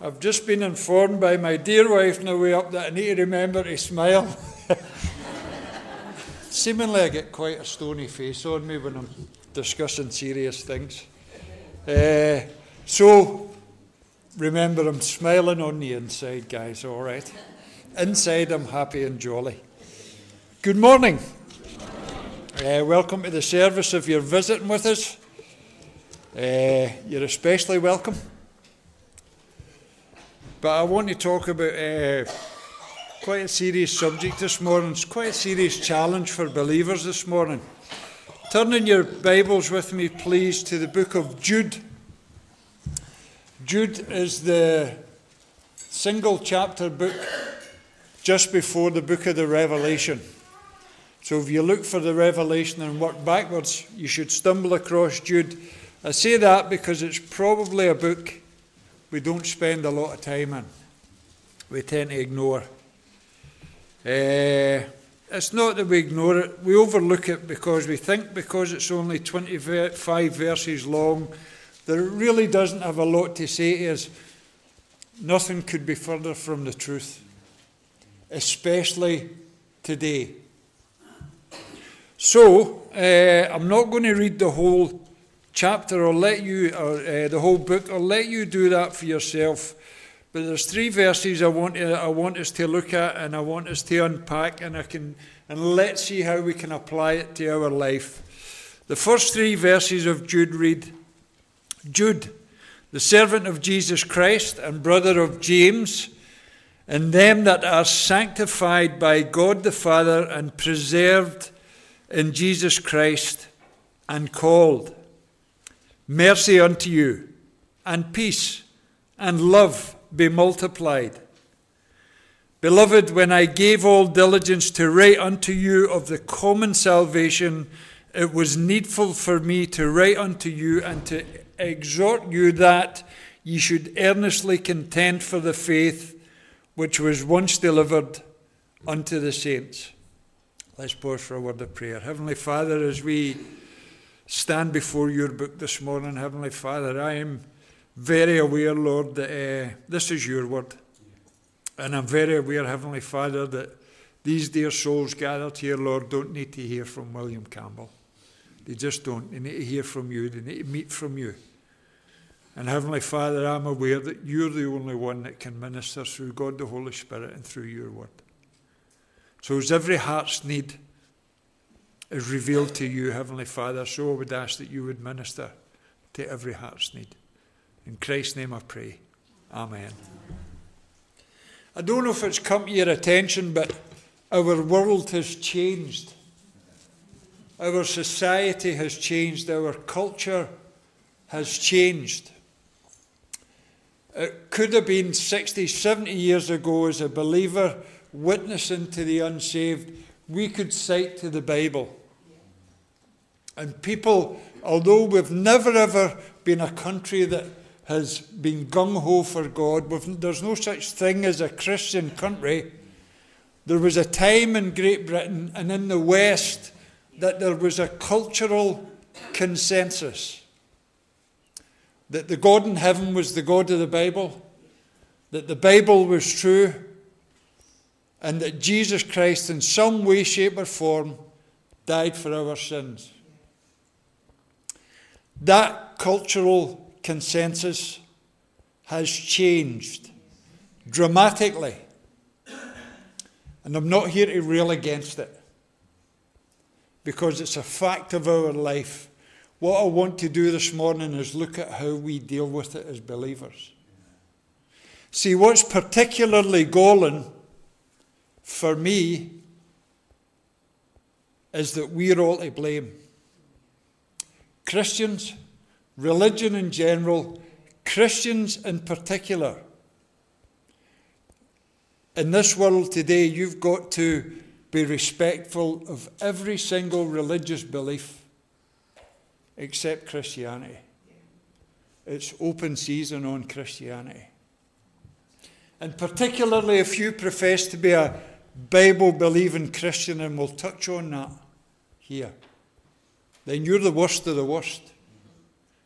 I've just been informed by my dear wife on the way up that I need to remember to smile. Seemingly, I get quite a stony face on me when I'm discussing serious things. Uh, so, remember, I'm smiling on the inside, guys, all right? Inside, I'm happy and jolly. Good morning. Uh, welcome to the service if you're visiting with us. Uh, you're especially welcome. But I want to talk about uh, quite a serious subject this morning. It's quite a serious challenge for believers this morning. Turn in your Bibles with me, please, to the book of Jude. Jude is the single chapter book just before the book of the Revelation. So if you look for the Revelation and work backwards, you should stumble across Jude. I say that because it's probably a book we don't spend a lot of time in. We tend to ignore. Uh, it's not that we ignore it, we overlook it because we think because it's only 25 verses long that it really doesn't have a lot to say to us. Nothing could be further from the truth, especially today. So, uh, I'm not going to read the whole chapter or let you, or uh, the whole book, or let you do that for yourself. But there's three verses I want, to, I want us to look at and I want us to unpack, and, I can, and let's see how we can apply it to our life. The first three verses of Jude read Jude, the servant of Jesus Christ and brother of James, and them that are sanctified by God the Father and preserved in Jesus Christ and called. Mercy unto you, and peace, and love be multiplied. Beloved, when I gave all diligence to write unto you of the common salvation, it was needful for me to write unto you and to exhort you that ye should earnestly contend for the faith which was once delivered unto the saints. Let's pause for a word of prayer. Heavenly Father, as we stand before your book this morning, Heavenly Father, I am very aware, Lord, that uh, this is your word. And I'm very aware, Heavenly Father, that these dear souls gathered here, Lord, don't need to hear from William Campbell. They just don't. They need to hear from you, they need to meet from you. And Heavenly Father, I'm aware that you're the only one that can minister through God the Holy Spirit and through your word. So, as every heart's need is revealed to you, Heavenly Father, so I would ask that you would minister to every heart's need. In Christ's name I pray. Amen. I don't know if it's come to your attention, but our world has changed. Our society has changed. Our culture has changed. It could have been 60, 70 years ago as a believer witnessing to the unsaved we could cite to the Bible. And people, although we've never ever been a country that has been gung ho for God, there's no such thing as a Christian country. There was a time in Great Britain and in the West that there was a cultural consensus that the God in heaven was the God of the Bible, that the Bible was true, and that Jesus Christ, in some way, shape, or form, died for our sins. That cultural consensus has changed dramatically. And I'm not here to rail against it because it's a fact of our life. What I want to do this morning is look at how we deal with it as believers. See, what's particularly galling for me is that we're all to blame. Christians, religion in general, Christians in particular. In this world today, you've got to be respectful of every single religious belief except Christianity. It's open season on Christianity. And particularly if you profess to be a Bible believing Christian, and we'll touch on that here, then you're the worst of the worst.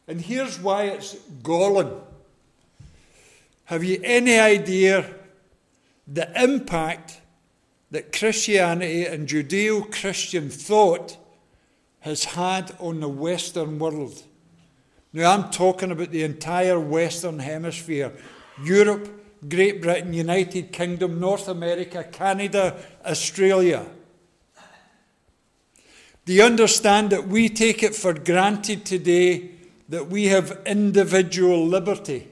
And here's why it's galling Have you any idea the impact that Christianity and Judeo Christian thought has had on the Western world? Now, I'm talking about the entire Western Hemisphere Europe, Great Britain, United Kingdom, North America, Canada, Australia. Do you understand that we take it for granted today that we have individual liberty?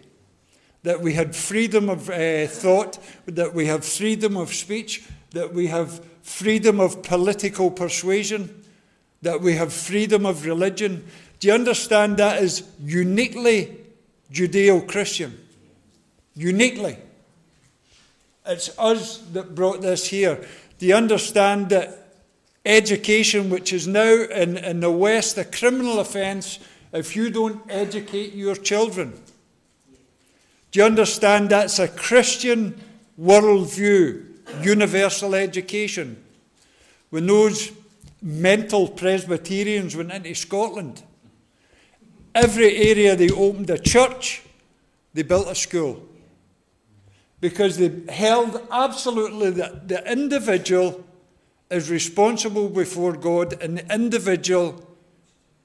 That we had freedom of uh, thought, that we have freedom of speech, that we have freedom of political persuasion, that we have freedom of religion. Do you understand that is uniquely Judeo Christian? Uniquely. It's us that brought this here. Do you understand that education, which is now in, in the West a criminal offence if you don't educate your children? Do you understand that's a Christian worldview, universal education? When those mental Presbyterians went into Scotland, every area they opened a church, they built a school. Because they held absolutely that the individual is responsible before God, and the individual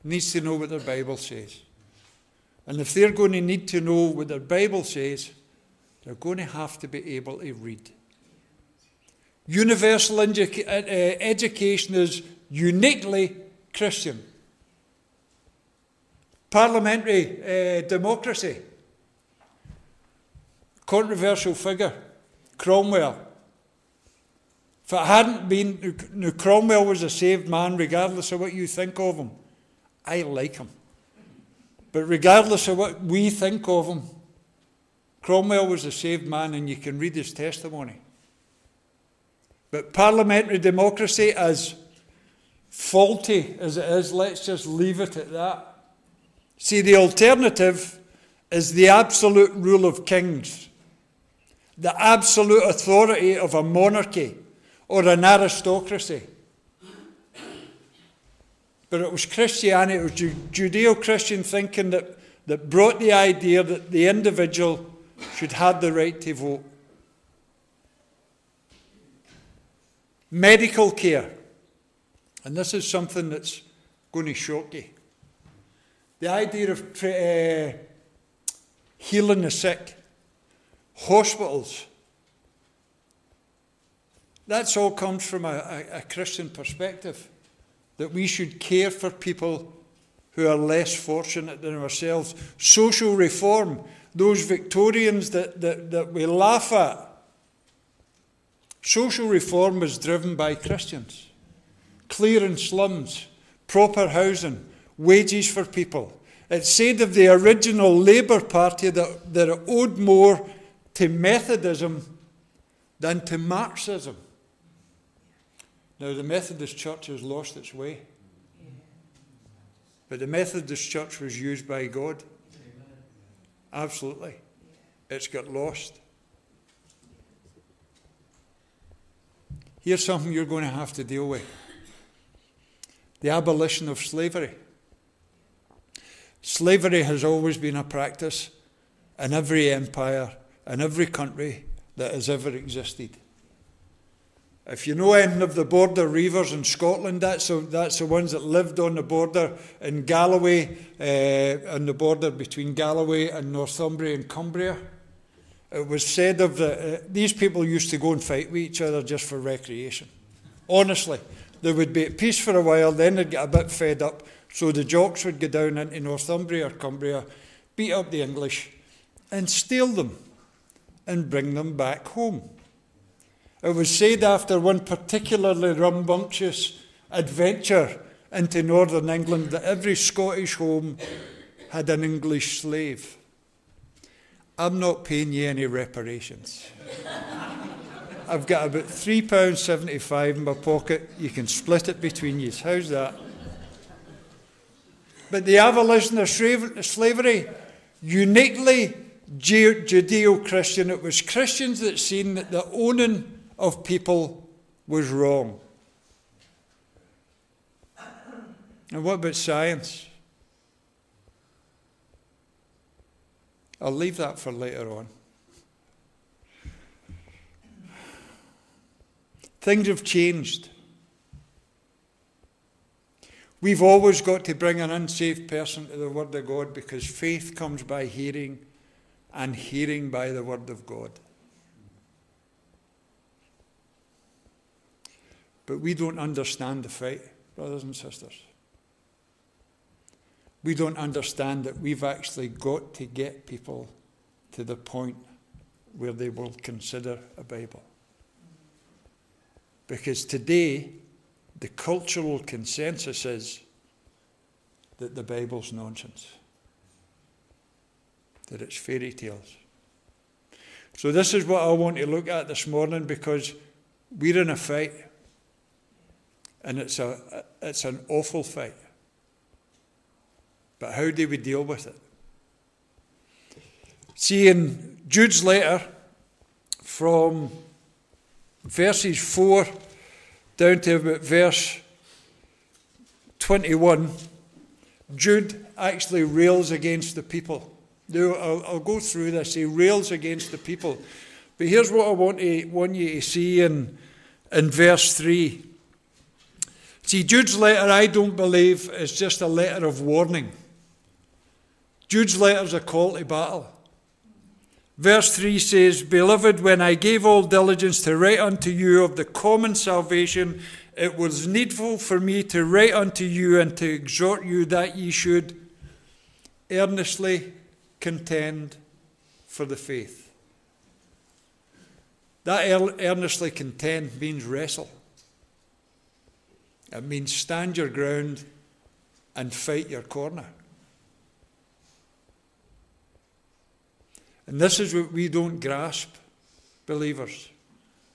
needs to know what their Bible says. And if they're going to need to know what their Bible says, they're going to have to be able to read. Universal edu- uh, education is uniquely Christian. Parliamentary uh, democracy. Controversial figure. Cromwell. If it hadn't been, now Cromwell was a saved man, regardless of what you think of him. I like him. But regardless of what we think of him, Cromwell was a saved man, and you can read his testimony. But parliamentary democracy, as faulty as it is, let's just leave it at that. See, the alternative is the absolute rule of kings, the absolute authority of a monarchy or an aristocracy. But it was Christianity, it was Judeo Christian thinking that, that brought the idea that the individual should have the right to vote. Medical care. And this is something that's going to shock you. The idea of uh, healing the sick, hospitals, that's all comes from a, a, a Christian perspective that we should care for people who are less fortunate than ourselves. Social reform, those Victorians that, that, that we laugh at. Social reform was driven by Christians. Clearing slums, proper housing, wages for people. It said of the original Labour Party that, that it owed more to Methodism than to Marxism. Now, the Methodist Church has lost its way. But the Methodist Church was used by God. Absolutely. It's got lost. Here's something you're going to have to deal with the abolition of slavery. Slavery has always been a practice in every empire, in every country that has ever existed. If you know any of the border reivers in Scotland, that's, a, that's the ones that lived on the border in Galloway, uh, on the border between Galloway and Northumbria and Cumbria. It was said of the, uh, these people used to go and fight with each other just for recreation. Honestly, they would be at peace for a while, then they'd get a bit fed up. So the jocks would go down into Northumbria or Cumbria, beat up the English, and steal them and bring them back home. It was said after one particularly rambunctious adventure into northern England that every Scottish home had an English slave. I'm not paying you any reparations. I've got about £3.75 in my pocket. You can split it between you. How's that? But the abolition of slavery, uniquely Judeo Christian, it was Christians that seen that the owning of people was wrong. And what about science? I'll leave that for later on. Things have changed. We've always got to bring an unsaved person to the Word of God because faith comes by hearing and hearing by the Word of God. But we don't understand the fight, brothers and sisters. We don't understand that we've actually got to get people to the point where they will consider a Bible. Because today, the cultural consensus is that the Bible's nonsense, that it's fairy tales. So, this is what I want to look at this morning because we're in a fight, and it's, a, it's an awful fight. But how do we deal with it? See, in Jude's letter, from verses 4 down to about verse 21, Jude actually rails against the people. Now, I'll, I'll, go through this. He rails against the people. But here's what I want, to, want you to see in, in verse 3. See, Jude's letter, I don't believe, is just a letter of warning. Jude's letter is a call to battle. Verse 3 says, Beloved, when I gave all diligence to write unto you of the common salvation, it was needful for me to write unto you and to exhort you that ye should earnestly contend for the faith. That earnestly contend means wrestle. It means stand your ground and fight your corner. And this is what we don't grasp, believers.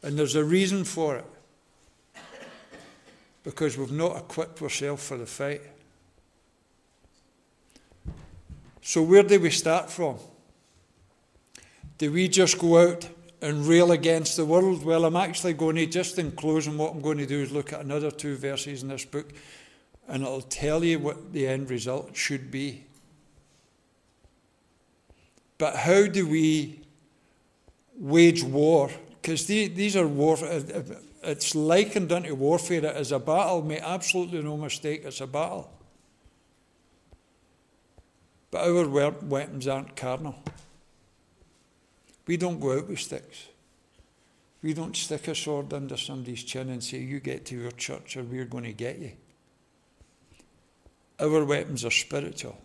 And there's a reason for it. Because we've not equipped ourselves for the fight. So, where do we start from? Do we just go out and rail against the world? Well, I'm actually going to, just in closing, what I'm going to do is look at another two verses in this book, and it'll tell you what the end result should be. But how do we wage war? Because these are war. Uh, uh, it's likened unto warfare. It is a battle. Make absolutely no mistake. It's a battle. But our weapons aren't carnal. We don't go out with sticks. We don't stick a sword under somebody's chin and say, You get to your church or we're going to get you. Our weapons are spiritual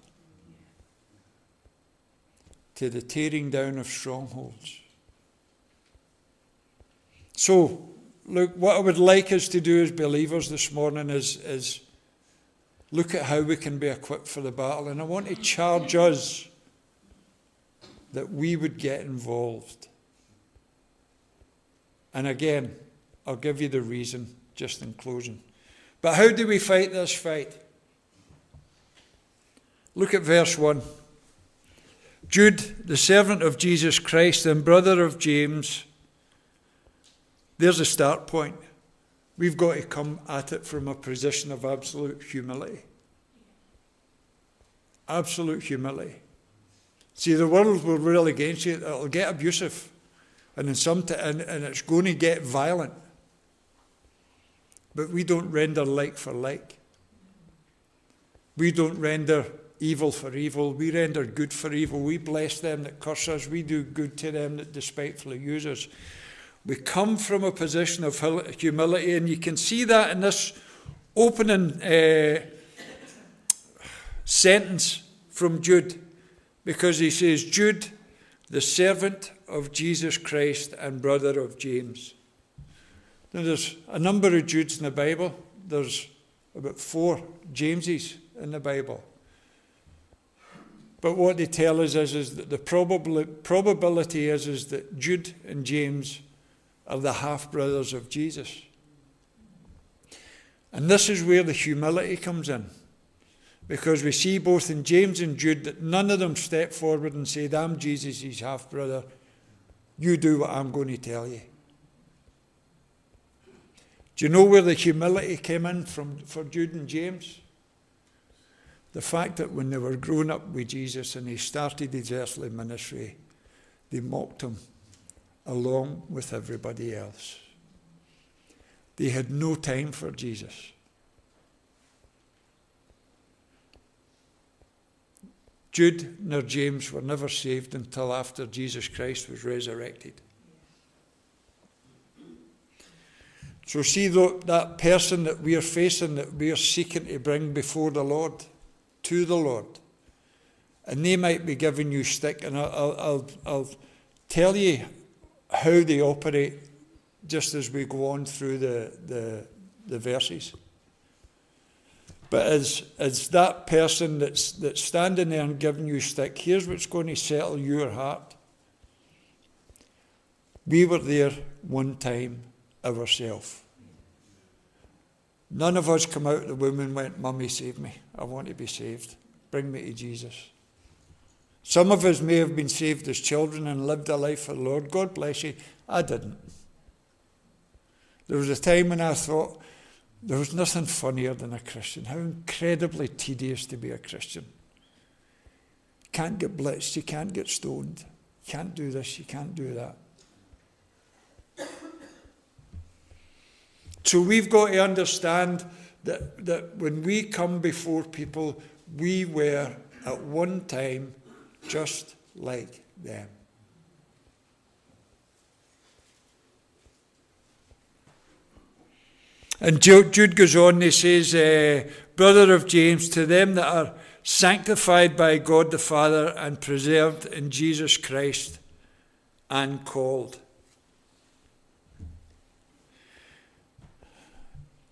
to the tearing down of strongholds. So, look, what I would like us to do as believers this morning is, is look at how we can be equipped for the battle. And I want to charge us that we would get involved. And again, I'll give you the reason just in closing. But how do we fight this fight? Look at verse 1. Jude, the servant of Jesus Christ and brother of James, there's a start point. We've got to come at it from a position of absolute humility. Absolute humility. See, the world will rail against you. It'll get abusive, and in some t- and, and it's going to get violent. But we don't render like for like. We don't render evil for evil. We render good for evil. We bless them that curse us. We do good to them that despitefully use us. We come from a position of humility, and you can see that in this opening uh, sentence from Jude, because he says, Jude, the servant of Jesus Christ and brother of James. Now, there's a number of Judes in the Bible. There's about four Jameses in the Bible. But what they tell us is, is that the probability is, is that Jude and James are the half brothers of Jesus. And this is where the humility comes in. Because we see both in James and Jude that none of them step forward and say, I'm Jesus' half brother. You do what I'm going to tell you. Do you know where the humility came in from for Jude and James? The fact that when they were growing up with Jesus and he started his earthly ministry, they mocked him along with everybody else. they had no time for Jesus. Jude nor James were never saved until after Jesus Christ was resurrected. So, see that person that we are facing, that we are seeking to bring before the Lord, to the Lord, and they might be giving you stick, and I'll, I'll, I'll tell you how they operate just as we go on through the, the, the verses. But as, as that person that's, that's standing there and giving you stick, here's what's going to settle your heart. We were there one time ourselves. None of us come out of the womb and went, Mummy, save me. I want to be saved. Bring me to Jesus. Some of us may have been saved as children and lived a life for the Lord. God bless you. I didn't. There was a time when I thought there was nothing funnier than a Christian. How incredibly tedious to be a Christian. Can't get blitzed, you can't get stoned, you can't do this, you can't do that. So we've got to understand that, that when we come before people, we were at one time just like them. And Jude goes on, he says, uh, Brother of James, to them that are sanctified by God the Father and preserved in Jesus Christ and called.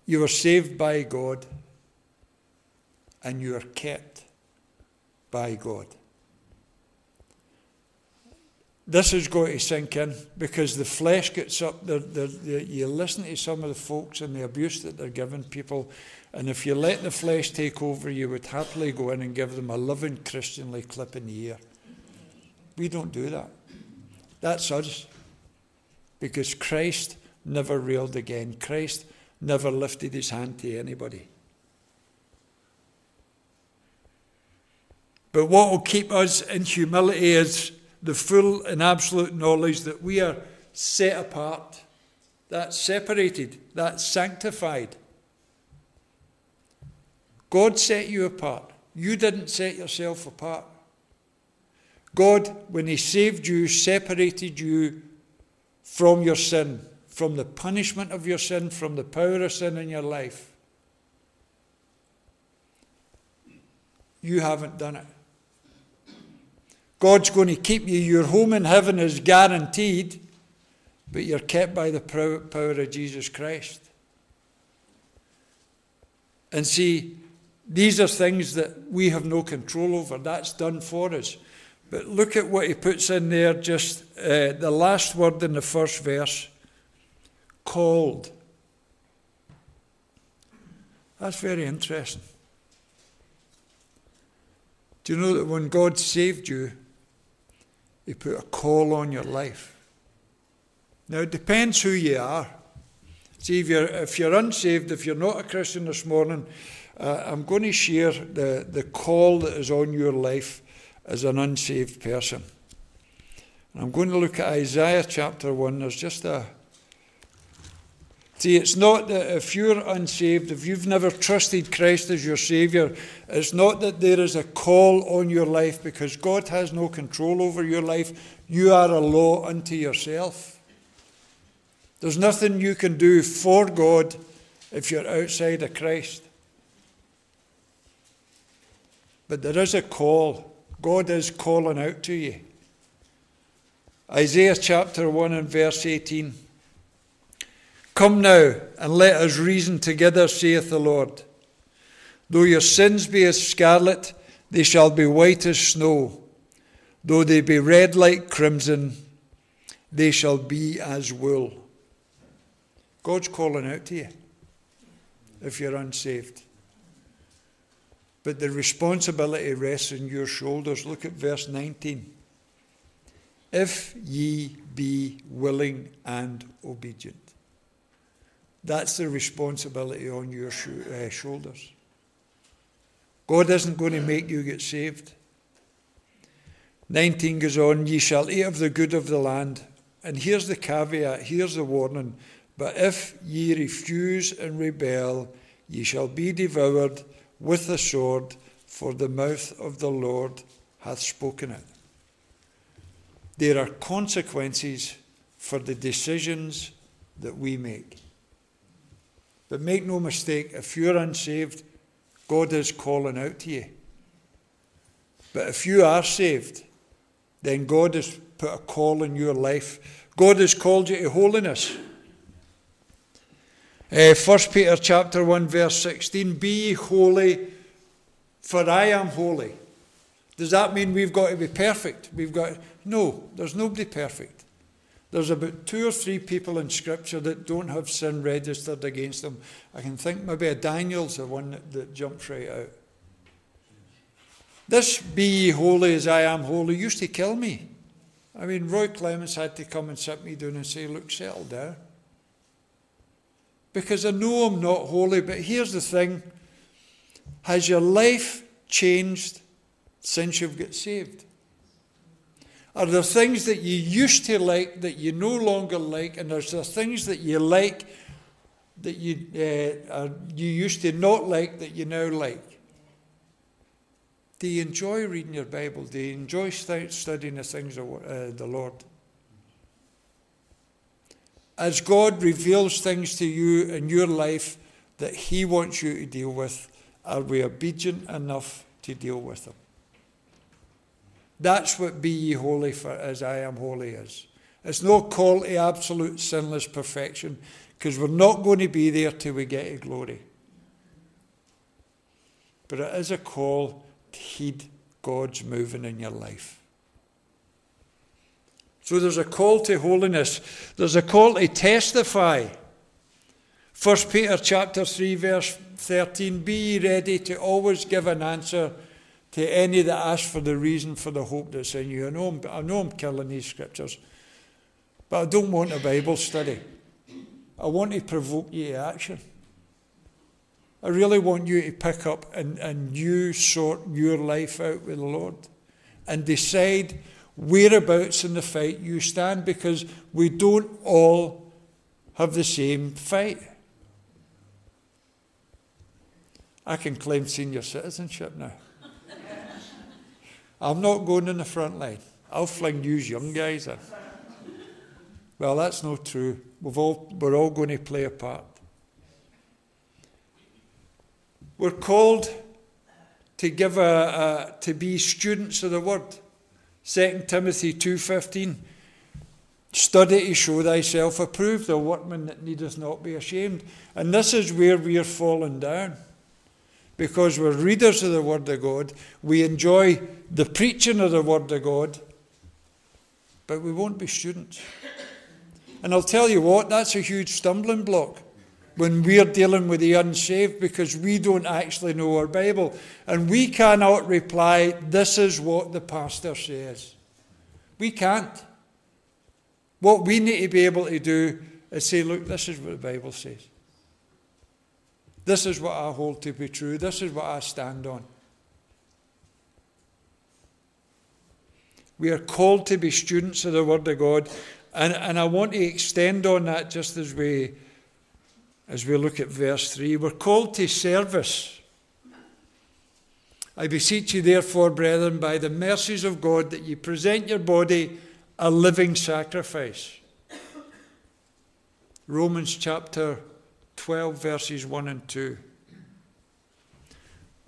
You are saved by God and you are kept by God. This is going to sink in because the flesh gets up. They're, they're, they're, you listen to some of the folks and the abuse that they're giving people, and if you let the flesh take over, you would happily go in and give them a loving Christianly clip in the ear. We don't do that. That's us. Because Christ never railed again. Christ never lifted his hand to anybody. But what will keep us in humility is the full and absolute knowledge that we are set apart, that's separated, that's sanctified. God set you apart. You didn't set yourself apart. God, when He saved you, separated you from your sin from the punishment of your sin, from the power of sin in your life. You haven't done it. God's going to keep you. Your home in heaven is guaranteed, but you're kept by the power of Jesus Christ. And see, these are things that we have no control over. That's done for us. But look at what he puts in there, just uh, the last word in the first verse called. That's very interesting. Do you know that when God saved you, He put a call on your life? Now, it depends who you are. See, if you're, if you're unsaved, if you're not a Christian this morning, uh, I'm going to share the, the call that is on your life as an unsaved person. And I'm going to look at Isaiah chapter 1. There's just a, See, it's not that if you're unsaved, if you've never trusted Christ as your Saviour, it's not that there is a call on your life because God has no control over your life. You are a law unto yourself. There's nothing you can do for God if you're outside of Christ. But there is a call. God is calling out to you. Isaiah chapter 1 and verse 18. Come now, and let us reason together, saith the Lord. Though your sins be as scarlet, they shall be white as snow. Though they be red like crimson, they shall be as wool. God's calling out to you if you're unsaved. But the responsibility rests on your shoulders. Look at verse 19. If ye be willing and obedient. That's the responsibility on your uh, shoulders. God isn't going to make you get saved. 19 goes on, Ye shall eat of the good of the land. And here's the caveat, here's the warning But if ye refuse and rebel, ye shall be devoured with the sword, for the mouth of the Lord hath spoken it. There are consequences for the decisions that we make. But make no mistake, if you're unsaved, God is calling out to you. But if you are saved, then God has put a call in your life. God has called you to holiness. Uh, 1 Peter chapter 1 verse 16, Be ye holy, for I am holy. Does that mean we've got to be perfect? We've got no, there's nobody perfect. There's about two or three people in Scripture that don't have sin registered against them. I can think maybe a Daniel's the one that, that jumps right out. This be holy as I am holy used to kill me. I mean, Roy Clements had to come and sit me down and say, Look, settle down because I know I'm not holy. But here's the thing Has your life changed since you've got saved? Are there things that you used to like that you no longer like, and there's there things that you like that you, uh, are, you used to not like that you now like? Do you enjoy reading your Bible? Do you enjoy studying the things of uh, the Lord? as God reveals things to you in your life that He wants you to deal with, are we obedient enough to deal with them? That's what be ye holy for as I am holy is. It's no call to absolute sinless perfection because we're not going to be there till we get to glory. But it is a call to heed God's moving in your life. So there's a call to holiness. There's a call to testify. 1 Peter chapter 3 verse 13 Be ready to always give an answer to any that ask for the reason for the hope that's in you. I know I'm, I know I'm killing these scriptures, but I don't want a Bible study. I want to provoke you to action. I really want you to pick up and, and you sort your life out with the Lord and decide whereabouts in the fight you stand because we don't all have the same fight. I can claim senior citizenship now. I'm not going in the front line. I'll fling you young guys in. Well, that's not true. We've all, we're all going to play a part. We're called to give a, a to be students of the word. 2 Timothy 2.15 Study to show thyself approved, a workman that needeth not be ashamed. And this is where we are falling down. Because we're readers of the Word of God, we enjoy the preaching of the Word of God, but we won't be students. And I'll tell you what, that's a huge stumbling block when we're dealing with the unsaved because we don't actually know our Bible. And we cannot reply, This is what the pastor says. We can't. What we need to be able to do is say, Look, this is what the Bible says. This is what I hold to be true. This is what I stand on. We are called to be students of the Word of God. And, and I want to extend on that just as we as we look at verse 3. We're called to service. I beseech you, therefore, brethren, by the mercies of God, that you present your body a living sacrifice. Romans chapter 12, verses 1 and 2.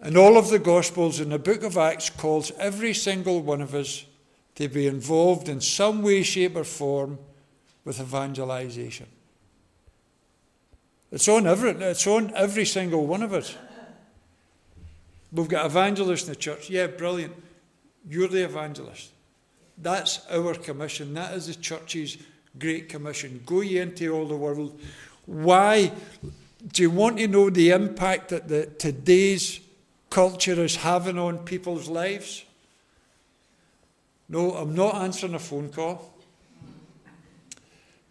And all of the Gospels in the book of Acts calls every single one of us to be involved in some way, shape, or form with evangelization. It's on every, it's on every single one of us. We've got evangelists in the church. Yeah, brilliant. You're the evangelist. That's our commission. That is the church's great commission. Go ye into all the world. Why? Do you want to know the impact that the, today's culture is having on people's lives? No, I'm not answering a phone call.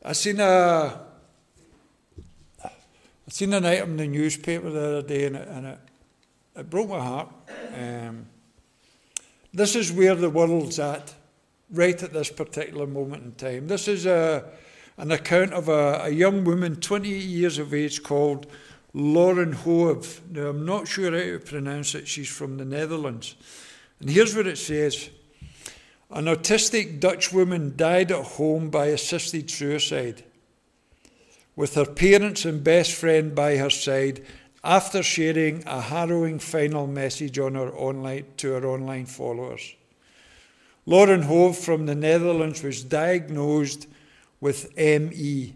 I seen a I seen an item in the newspaper the other day and it, and it, it broke my heart. Um, this is where the world's at, right at this particular moment in time. This is a, an account of a, a young woman, 28 years of age, called Lauren Hoeve. Now, I'm not sure how to pronounce it. She's from the Netherlands. And here's what it says An autistic Dutch woman died at home by assisted suicide, with her parents and best friend by her side after sharing a harrowing final message on her online, to her online followers. Lauren Hoeve from the Netherlands was diagnosed with ME,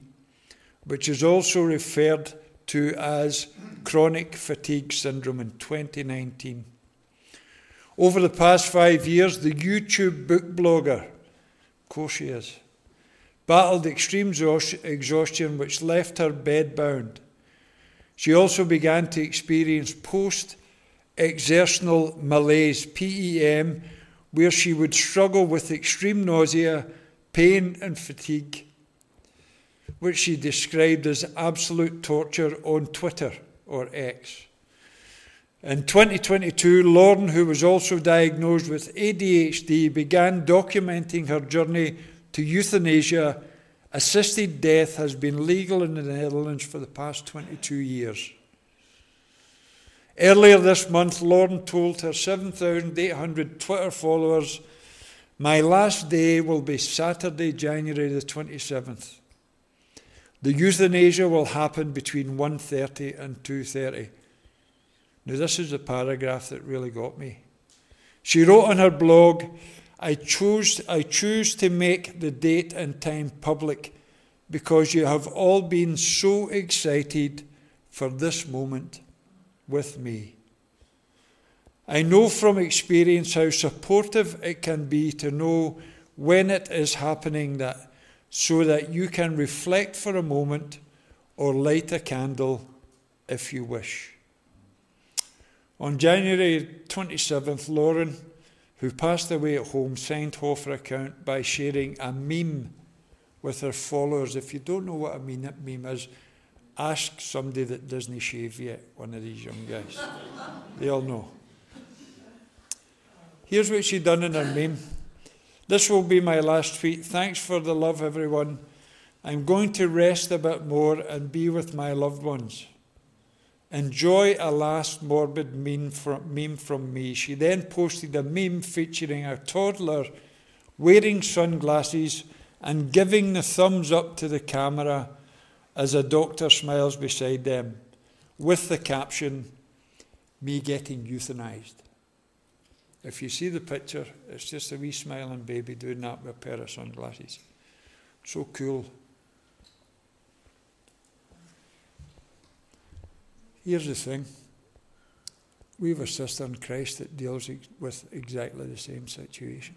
which is also referred to as chronic fatigue syndrome in 2019. Over the past five years, the YouTube book blogger, of course she is, battled extreme exhaustion which left her bedbound. She also began to experience post exertional malaise, PEM, where she would struggle with extreme nausea, pain, and fatigue, which she described as absolute torture on Twitter or X. In 2022, Lauren, who was also diagnosed with ADHD, began documenting her journey to euthanasia. Assisted death has been legal in the Netherlands for the past 22 years. Earlier this month, Lauren told her 7,800 Twitter followers, My last day will be Saturday, January the 27th. The euthanasia will happen between 1.30 and 2.30. Now, this is the paragraph that really got me. She wrote on her blog, I, chose, I choose to make the date and time public because you have all been so excited for this moment with me. I know from experience how supportive it can be to know when it is happening that so that you can reflect for a moment or light a candle if you wish. On January 27th, Lauren, who passed away at home, signed off her account by sharing a meme with her followers. If you don't know what a meme is, Ask somebody that doesn't shave yet, one of these young guys. they all know. Here's what she done in her meme. This will be my last tweet. Thanks for the love, everyone. I'm going to rest a bit more and be with my loved ones. Enjoy a last morbid meme from, meme from me. She then posted a meme featuring a toddler wearing sunglasses and giving the thumbs up to the camera as a doctor smiles beside them with the caption, Me getting euthanized. If you see the picture, it's just a wee smiling baby doing that with a pair of sunglasses. So cool. Here's the thing we have a sister in Christ that deals with exactly the same situation.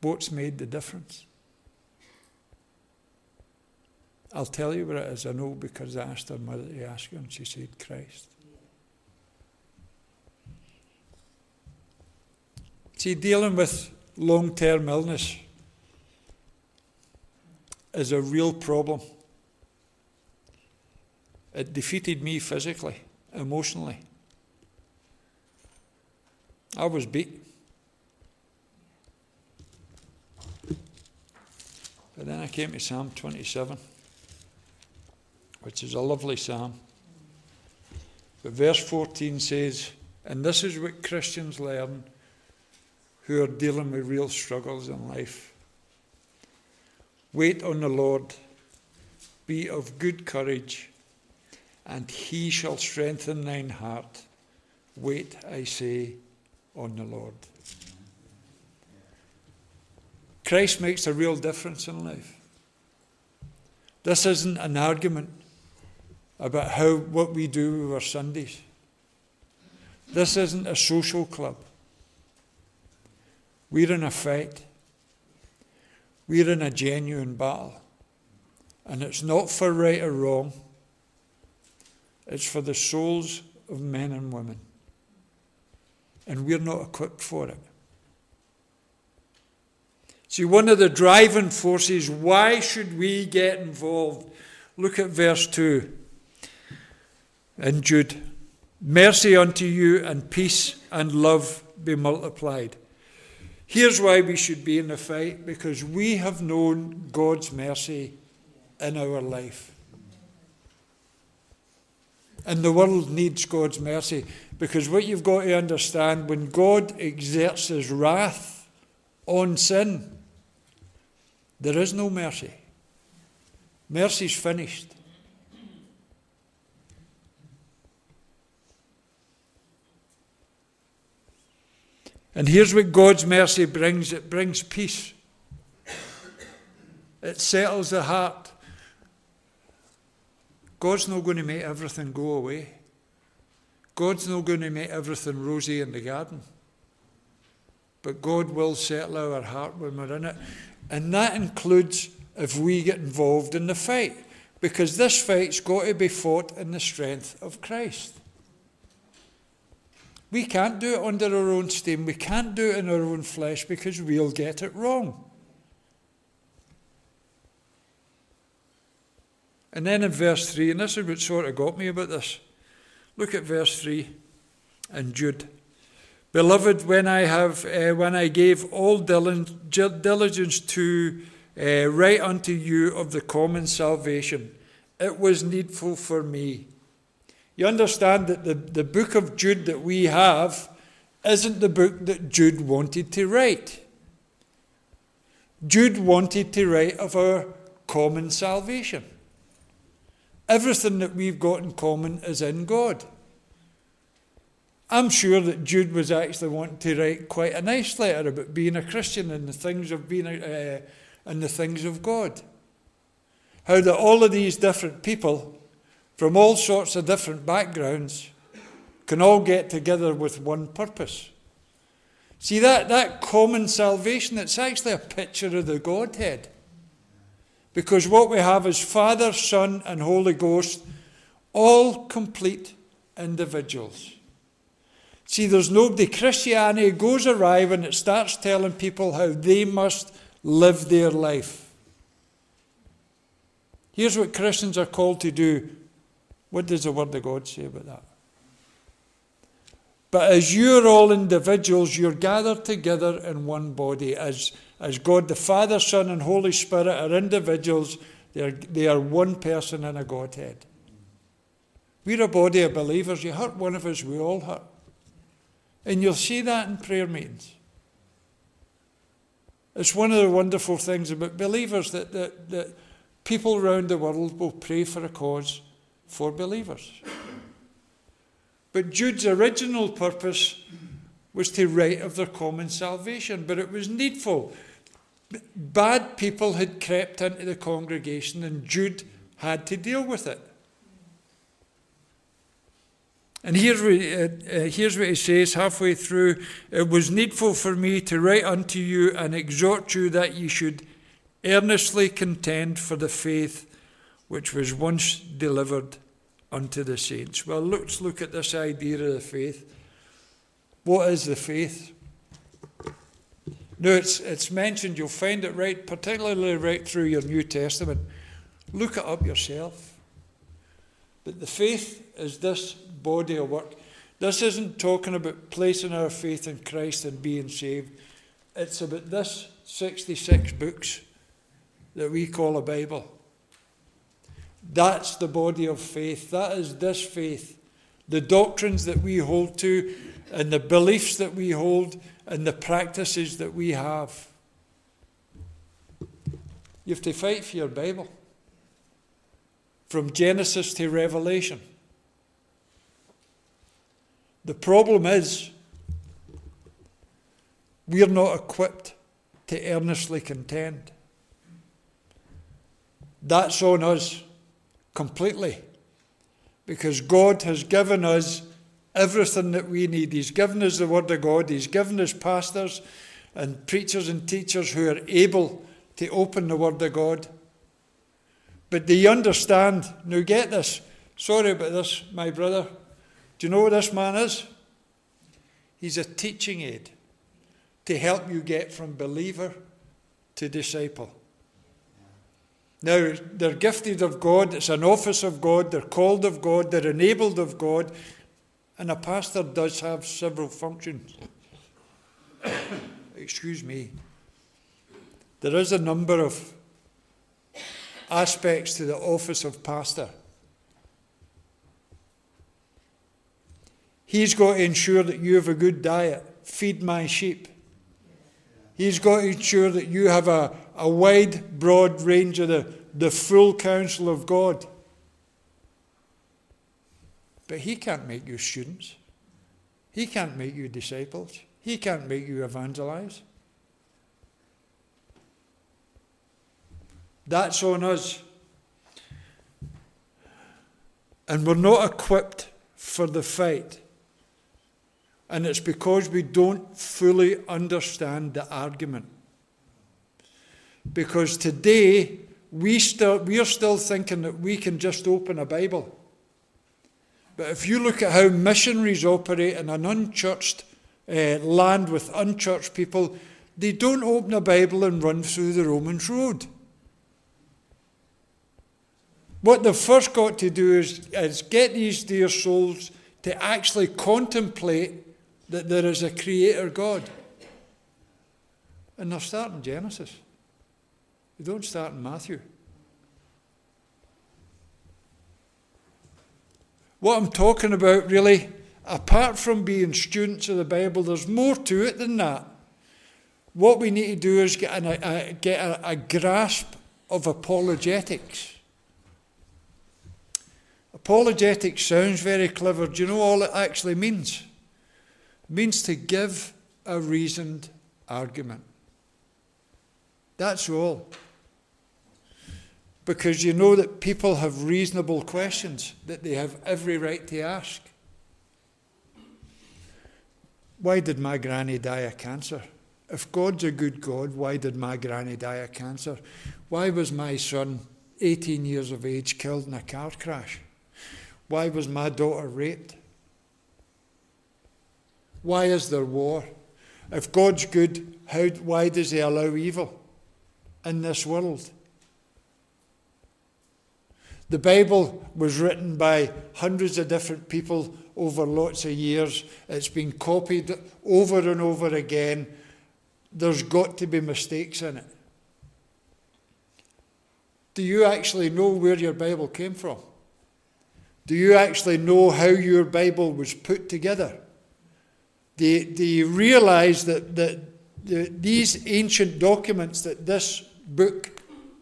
What's made the difference? I'll tell you what it is. I know because I asked her mother to ask her, and she said, Christ. See, dealing with long term illness is a real problem. It defeated me physically, emotionally. I was beat. But then I came to Psalm 27 which is a lovely psalm. But verse 14 says, and this is what Christians learn who are dealing with real struggles in life. Wait on the Lord, be of good courage, and he shall strengthen thine heart. Wait, I say, on the Lord. Christ makes a real difference in life. This isn't an argument about how what we do with our Sundays. This isn't a social club. We're in a fight. We're in a genuine battle. And it's not for right or wrong. It's for the souls of men and women. And we're not equipped for it. See, one of the driving forces, why should we get involved? Look at verse 2 in Jude. Mercy unto you and peace and love be multiplied. Here's why we should be in the fight because we have known God's mercy in our life. And the world needs God's mercy because what you've got to understand when God exerts his wrath on sin, there is no mercy. Mercy's finished. And here's what God's mercy brings it brings peace, it settles the heart. God's not going to make everything go away. God's not going to make everything rosy in the garden. But God will settle our heart when we're in it. And that includes if we get involved in the fight. Because this fight's got to be fought in the strength of Christ. We can't do it under our own steam. We can't do it in our own flesh because we'll get it wrong. And then in verse 3, and this is what sort of got me about this. Look at verse 3 and Jude. Beloved, when I have uh, when I gave all diligence to uh, write unto you of the common salvation, it was needful for me you understand that the, the book of Jude that we have isn't the book that Jude wanted to write. Jude wanted to write of our common salvation. Everything that we've got in common is in God. I'm sure that Jude was actually wanting to write quite a nice letter about being a Christian and the things of being uh, and the things of God. How that all of these different people from all sorts of different backgrounds can all get together with one purpose. See, that, that common salvation, it's actually a picture of the Godhead. Because what we have is Father, Son, and Holy Ghost, all complete individuals. See, there's nobody. Christianity goes arrive and it starts telling people how they must live their life. Here's what Christians are called to do what does the Word of God say about that? But as you're all individuals, you're gathered together in one body. As, as God the Father, Son, and Holy Spirit are individuals, they are, they are one person in a Godhead. We're a body of believers. You hurt one of us, we all hurt. And you'll see that in prayer meetings. It's one of the wonderful things about believers that, that, that people around the world will pray for a cause for believers. But Jude's original purpose was to write of their common salvation, but it was needful. Bad people had crept into the congregation, and Jude had to deal with it. And here's what, uh, uh, here's what he says halfway through It was needful for me to write unto you and exhort you that ye should earnestly contend for the faith which was once delivered unto the saints. Well, let's look at this idea of the faith. What is the faith? No, it's, it's mentioned, you'll find it right, particularly right through your New Testament. Look it up yourself. But the faith is this body of work. This isn't talking about placing our faith in Christ and being saved. It's about this 66 books that we call a Bible. That's the body of faith. That is this faith. The doctrines that we hold to, and the beliefs that we hold, and the practices that we have. You have to fight for your Bible. From Genesis to Revelation. The problem is, we're not equipped to earnestly contend. That's on us completely. Because God has given us everything that we need. He's given us the Word of God, He's given us pastors and preachers and teachers who are able to open the Word of God. But do you understand? Now, get this. Sorry about this, my brother. Do you know what this man is? He's a teaching aid to help you get from believer to disciple. Now, they're gifted of God, it's an office of God, they're called of God, they're enabled of God, and a pastor does have several functions. excuse me, there is a number of aspects to the office of pastor. He's got to ensure that you have a good diet. Feed my sheep. He's got to ensure that you have a, a wide, broad range of the, the full counsel of God. But he can't make you students. He can't make you disciples. He can't make you evangelize. That's on us. And we're not equipped for the fight. And it's because we don't fully understand the argument. Because today, we, still, we are still thinking that we can just open a Bible. But if you look at how missionaries operate in an unchurched uh, land with unchurched people, they don't open a Bible and run through the Romans road. What they've first got to do is, is get these dear souls to actually contemplate that there is a creator God. And they're starting Genesis. They don't start in Matthew. What I'm talking about, really, apart from being students of the Bible, there's more to it than that. What we need to do is get, an, a, get a, a grasp of apologetics. Apologetics sounds very clever. Do you know all it actually means? It means to give a reasoned argument. That's all. Because you know that people have reasonable questions that they have every right to ask. Why did my granny die of cancer? If God's a good God, why did my granny die of cancer? Why was my son, 18 years of age, killed in a car crash? Why was my daughter raped? Why is there war? If God's good, how, why does He allow evil in this world? The Bible was written by hundreds of different people over lots of years. It's been copied over and over again. There's got to be mistakes in it. Do you actually know where your Bible came from? Do you actually know how your Bible was put together? Do, do you realize that, that the, these ancient documents that this book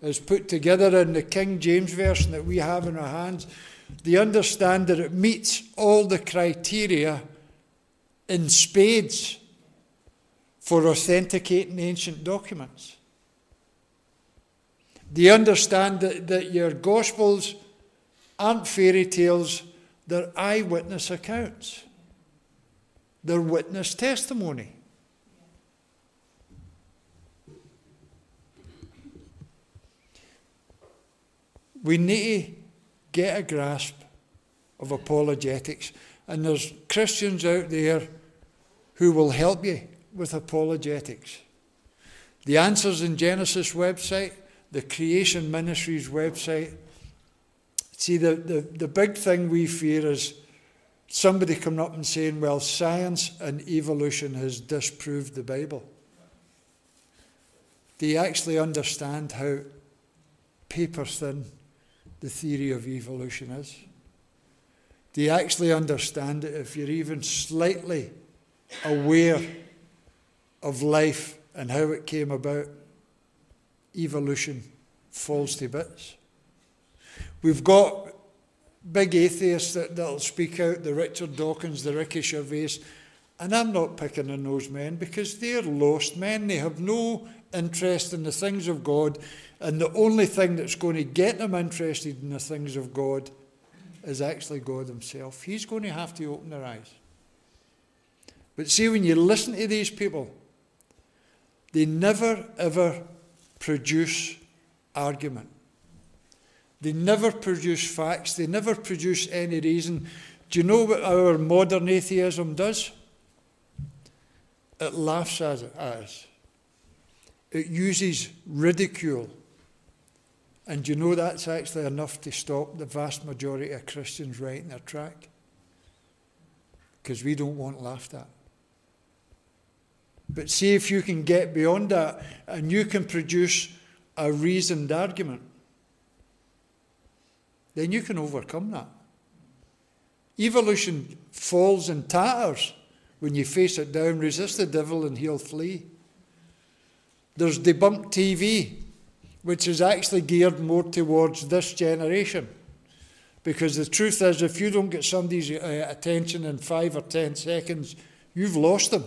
is put together in the King James Version that we have in our hands, they understand that it meets all the criteria in spades for authenticating ancient documents. They understand that, that your Gospels aren't fairy tales, they're eyewitness accounts, they're witness testimony. We need to get a grasp of apologetics, and there's Christians out there who will help you with apologetics. The Answers in Genesis website, the Creation Ministries website, See, the, the, the big thing we fear is somebody coming up and saying, well, science and evolution has disproved the Bible. Do you actually understand how paper thin the theory of evolution is? Do you actually understand it if you're even slightly aware of life and how it came about? Evolution falls to bits. We've got big atheists that, that'll speak out, the Richard Dawkins, the Ricky Gervais, and I'm not picking on those men because they're lost men. They have no interest in the things of God, and the only thing that's going to get them interested in the things of God is actually God Himself. He's going to have to open their eyes. But see, when you listen to these people, they never ever produce argument. They never produce facts, they never produce any reason. Do you know what our modern atheism does? It laughs at us. It uses ridicule. And you know that's actually enough to stop the vast majority of Christians right in their track? Because we don't want laughed at. But see if you can get beyond that and you can produce a reasoned argument. Then you can overcome that. Evolution falls in tatters when you face it down. Resist the devil and he'll flee. There's debunked TV, which is actually geared more towards this generation. Because the truth is, if you don't get somebody's uh, attention in five or ten seconds, you've lost them.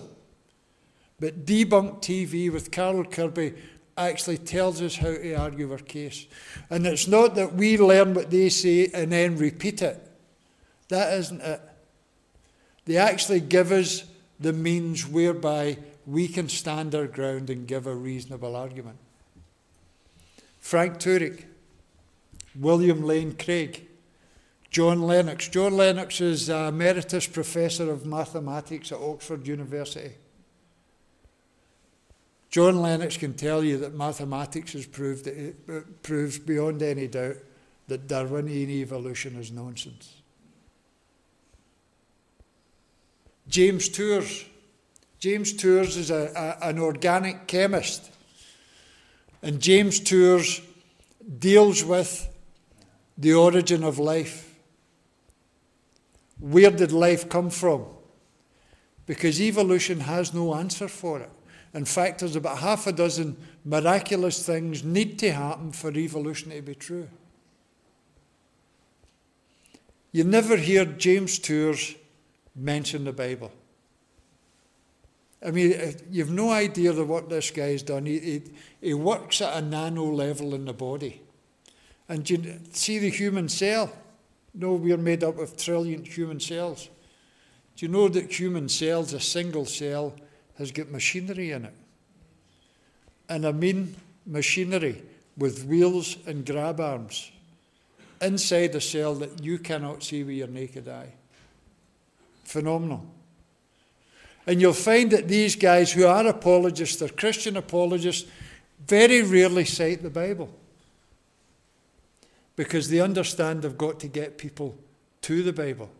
But Debunk TV with Carol Kirby actually tells us how to argue our case. And it's not that we learn what they say and then repeat it. That isn't it. They actually give us the means whereby we can stand our ground and give a reasonable argument. Frank Turek, William Lane Craig, John Lennox. John Lennox is emeritus professor of mathematics at Oxford University. John Lennox can tell you that mathematics has proved it uh, proves beyond any doubt that Darwinian evolution is nonsense. James Tours. James Tours is a, a, an organic chemist. And James Tours deals with the origin of life. Where did life come from? Because evolution has no answer for it. In fact, there's about half a dozen miraculous things need to happen for evolution to be true. You never hear James Tours mention the Bible. I mean, you've no idea of what this guy's done. He, he, he works at a nano level in the body. And you see the human cell? No, we're made up of trillion human cells. Do you know that human cells, a single cell, has got machinery in it. And I mean machinery with wheels and grab arms inside a cell that you cannot see with your naked eye. Phenomenal. And you'll find that these guys who are apologists, they're Christian apologists, very rarely cite the Bible. Because they understand they've got to get people to the Bible.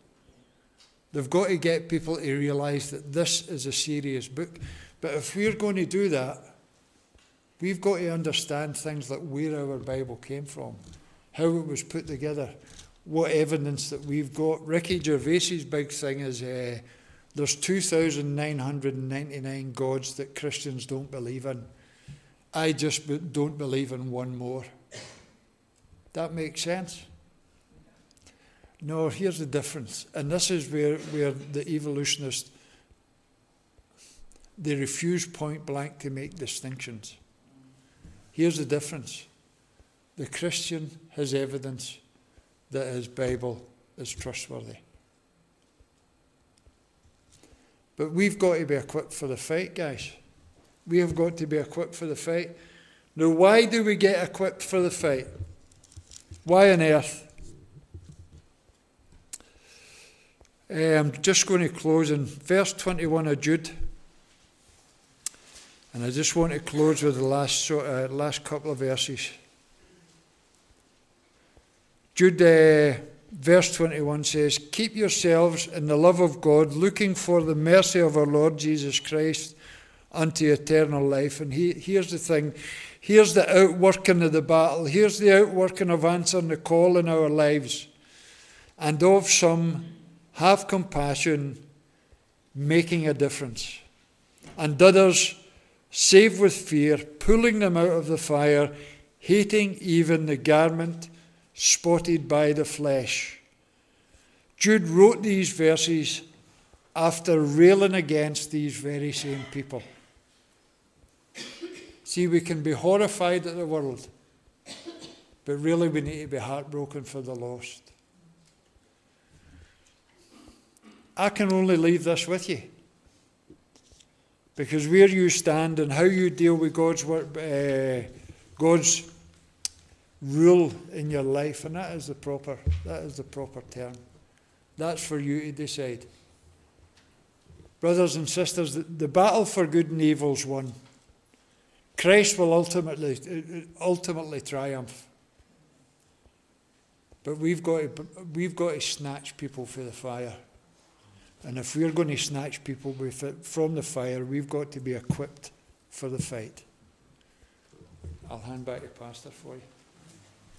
They've got to get people to realise that this is a serious book. But if we're going to do that, we've got to understand things like where our Bible came from, how it was put together, what evidence that we've got. Ricky Gervais's big thing is uh, there's 2,999 gods that Christians don't believe in. I just don't believe in one more. That makes sense. No, here's the difference. And this is where, where the evolutionists they refuse point blank to make distinctions. Here's the difference. The Christian has evidence that his Bible is trustworthy. But we've got to be equipped for the fight, guys. We have got to be equipped for the fight. Now, why do we get equipped for the fight? Why on earth? Eh, I'm just going to close in verse 21 of Jude. And I just want to close with the last, uh, last couple of verses. Jude, uh, verse 21 says, Keep yourselves in the love of God, looking for the mercy of our Lord Jesus Christ unto eternal life. And he, here's the thing here's the outworking of the battle, here's the outworking of answering the call in our lives. And of some have compassion, making a difference. And others, save with fear, pulling them out of the fire, hating even the garment spotted by the flesh. Jude wrote these verses after railing against these very same people. See, we can be horrified at the world, but really we need to be heartbroken for the lost. I can only leave this with you. Because where you stand and how you deal with God's, uh, God's rule in your life, and that is the proper, that is the proper term. That's for you to decide. Brothers and sisters, the, the battle for good and evil is won. Christ will ultimately, ultimately triumph. But we've got, to, we've got to snatch people for the fire. And if we're going to snatch people from the fire, we've got to be equipped for the fight. I'll hand back to Pastor for you.